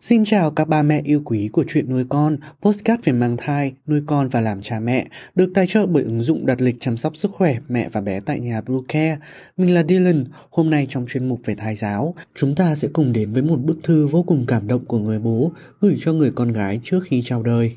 Xin chào các ba mẹ yêu quý của chuyện nuôi con, postcard về mang thai, nuôi con và làm cha mẹ, được tài trợ bởi ứng dụng đặt lịch chăm sóc sức khỏe mẹ và bé tại nhà Blue Care. Mình là Dylan, hôm nay trong chuyên mục về thai giáo, chúng ta sẽ cùng đến với một bức thư vô cùng cảm động của người bố gửi cho người con gái trước khi chào đời.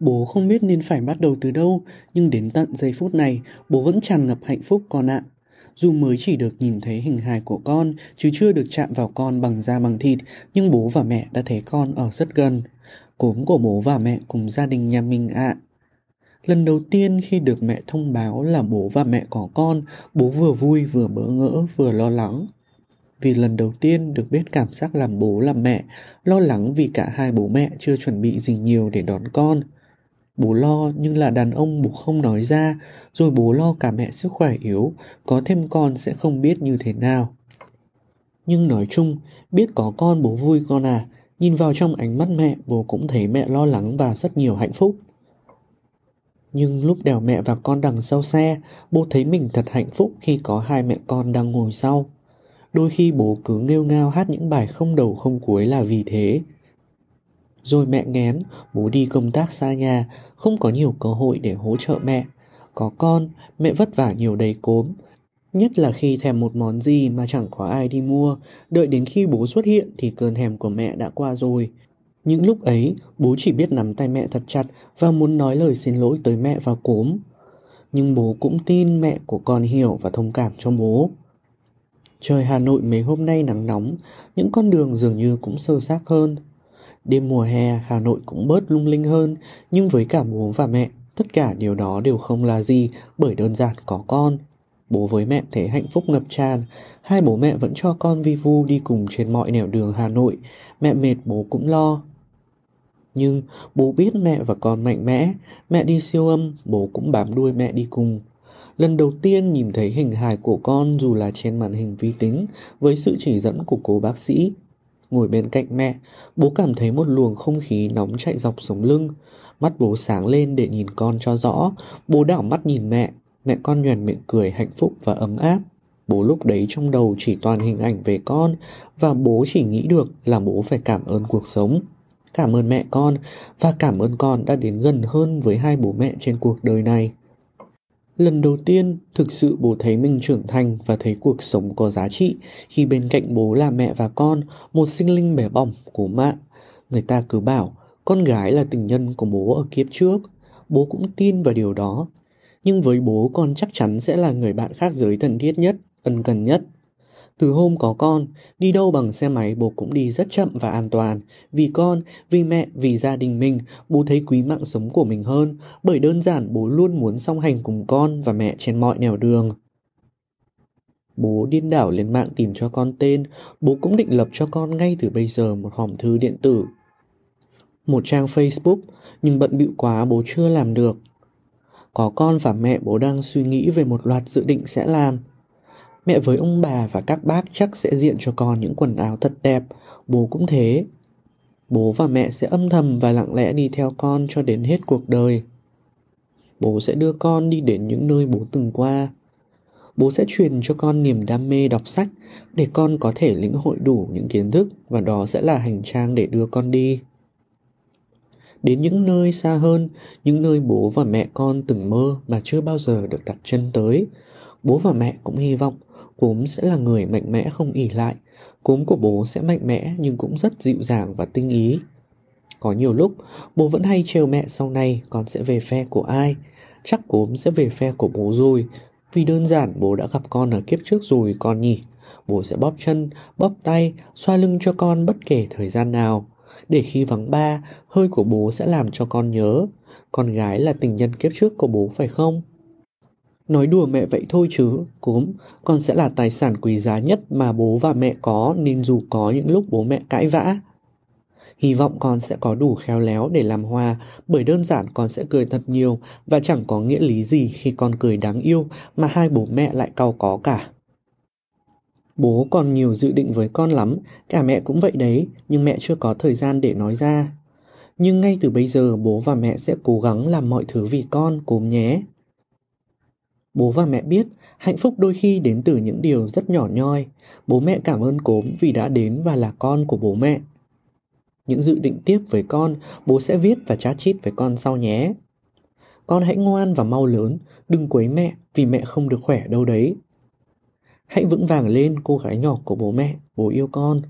Bố không biết nên phải bắt đầu từ đâu, nhưng đến tận giây phút này, bố vẫn tràn ngập hạnh phúc con ạ. Dù mới chỉ được nhìn thấy hình hài của con, chứ chưa được chạm vào con bằng da bằng thịt, nhưng bố và mẹ đã thấy con ở rất gần. Cốm của bố và mẹ cùng gia đình nhà mình ạ. Lần đầu tiên khi được mẹ thông báo là bố và mẹ có con, bố vừa vui vừa bỡ ngỡ vừa lo lắng. Vì lần đầu tiên được biết cảm giác làm bố làm mẹ, lo lắng vì cả hai bố mẹ chưa chuẩn bị gì nhiều để đón con. Bố lo nhưng là đàn ông bố không nói ra, rồi bố lo cả mẹ sức khỏe yếu, có thêm con sẽ không biết như thế nào. Nhưng nói chung, biết có con bố vui con à, nhìn vào trong ánh mắt mẹ bố cũng thấy mẹ lo lắng và rất nhiều hạnh phúc. Nhưng lúc đèo mẹ và con đằng sau xe, bố thấy mình thật hạnh phúc khi có hai mẹ con đang ngồi sau. Đôi khi bố cứ nghêu ngao hát những bài không đầu không cuối là vì thế. Rồi mẹ ngén, bố đi công tác xa nhà, không có nhiều cơ hội để hỗ trợ mẹ. Có con, mẹ vất vả nhiều đầy cốm. Nhất là khi thèm một món gì mà chẳng có ai đi mua, đợi đến khi bố xuất hiện thì cơn thèm của mẹ đã qua rồi. Những lúc ấy, bố chỉ biết nắm tay mẹ thật chặt và muốn nói lời xin lỗi tới mẹ và cốm. Nhưng bố cũng tin mẹ của con hiểu và thông cảm cho bố. Trời Hà Nội mấy hôm nay nắng nóng, những con đường dường như cũng sơ xác hơn. Đêm mùa hè Hà Nội cũng bớt lung linh hơn, nhưng với cả bố và mẹ, tất cả điều đó đều không là gì bởi đơn giản có con. Bố với mẹ thấy hạnh phúc ngập tràn, hai bố mẹ vẫn cho con vi vu đi cùng trên mọi nẻo đường Hà Nội, mẹ mệt bố cũng lo. Nhưng bố biết mẹ và con mạnh mẽ, mẹ đi siêu âm, bố cũng bám đuôi mẹ đi cùng. Lần đầu tiên nhìn thấy hình hài của con dù là trên màn hình vi tính với sự chỉ dẫn của cô bác sĩ, Ngồi bên cạnh mẹ, bố cảm thấy một luồng không khí nóng chạy dọc sống lưng. Mắt bố sáng lên để nhìn con cho rõ. Bố đảo mắt nhìn mẹ, mẹ con nhoèn miệng cười hạnh phúc và ấm áp. Bố lúc đấy trong đầu chỉ toàn hình ảnh về con và bố chỉ nghĩ được là bố phải cảm ơn cuộc sống. Cảm ơn mẹ con và cảm ơn con đã đến gần hơn với hai bố mẹ trên cuộc đời này. Lần đầu tiên, thực sự bố thấy mình trưởng thành và thấy cuộc sống có giá trị khi bên cạnh bố là mẹ và con, một sinh linh bé bỏng của mẹ. Người ta cứ bảo con gái là tình nhân của bố ở kiếp trước. Bố cũng tin vào điều đó. Nhưng với bố con chắc chắn sẽ là người bạn khác giới thân thiết nhất, ân cần nhất. Từ hôm có con, đi đâu bằng xe máy bố cũng đi rất chậm và an toàn. Vì con, vì mẹ, vì gia đình mình, bố thấy quý mạng sống của mình hơn, bởi đơn giản bố luôn muốn song hành cùng con và mẹ trên mọi nẻo đường. Bố điên đảo lên mạng tìm cho con tên, bố cũng định lập cho con ngay từ bây giờ một hòm thư điện tử. Một trang Facebook, nhưng bận bịu quá bố chưa làm được. Có con và mẹ bố đang suy nghĩ về một loạt dự định sẽ làm, Mẹ với ông bà và các bác chắc sẽ diện cho con những quần áo thật đẹp, bố cũng thế. Bố và mẹ sẽ âm thầm và lặng lẽ đi theo con cho đến hết cuộc đời. Bố sẽ đưa con đi đến những nơi bố từng qua. Bố sẽ truyền cho con niềm đam mê đọc sách để con có thể lĩnh hội đủ những kiến thức và đó sẽ là hành trang để đưa con đi. Đến những nơi xa hơn, những nơi bố và mẹ con từng mơ mà chưa bao giờ được đặt chân tới. Bố và mẹ cũng hy vọng cúm sẽ là người mạnh mẽ không ỉ lại. cúm của bố sẽ mạnh mẽ nhưng cũng rất dịu dàng và tinh ý. Có nhiều lúc, bố vẫn hay trêu mẹ sau này con sẽ về phe của ai. Chắc cúm sẽ về phe của bố rồi. Vì đơn giản bố đã gặp con ở kiếp trước rồi con nhỉ. Bố sẽ bóp chân, bóp tay, xoa lưng cho con bất kể thời gian nào. Để khi vắng ba, hơi của bố sẽ làm cho con nhớ. Con gái là tình nhân kiếp trước của bố phải không? Nói đùa mẹ vậy thôi chứ, cốm, con sẽ là tài sản quý giá nhất mà bố và mẹ có nên dù có những lúc bố mẹ cãi vã, Hy vọng con sẽ có đủ khéo léo để làm hòa, bởi đơn giản con sẽ cười thật nhiều và chẳng có nghĩa lý gì khi con cười đáng yêu mà hai bố mẹ lại cau có cả. Bố còn nhiều dự định với con lắm, cả mẹ cũng vậy đấy, nhưng mẹ chưa có thời gian để nói ra. Nhưng ngay từ bây giờ bố và mẹ sẽ cố gắng làm mọi thứ vì con, cốm nhé. Bố và mẹ biết hạnh phúc đôi khi đến từ những điều rất nhỏ nhoi. Bố mẹ cảm ơn cốm vì đã đến và là con của bố mẹ. Những dự định tiếp với con, bố sẽ viết và chat chít với con sau nhé. Con hãy ngoan và mau lớn, đừng quấy mẹ vì mẹ không được khỏe đâu đấy. Hãy vững vàng lên cô gái nhỏ của bố mẹ, bố yêu con.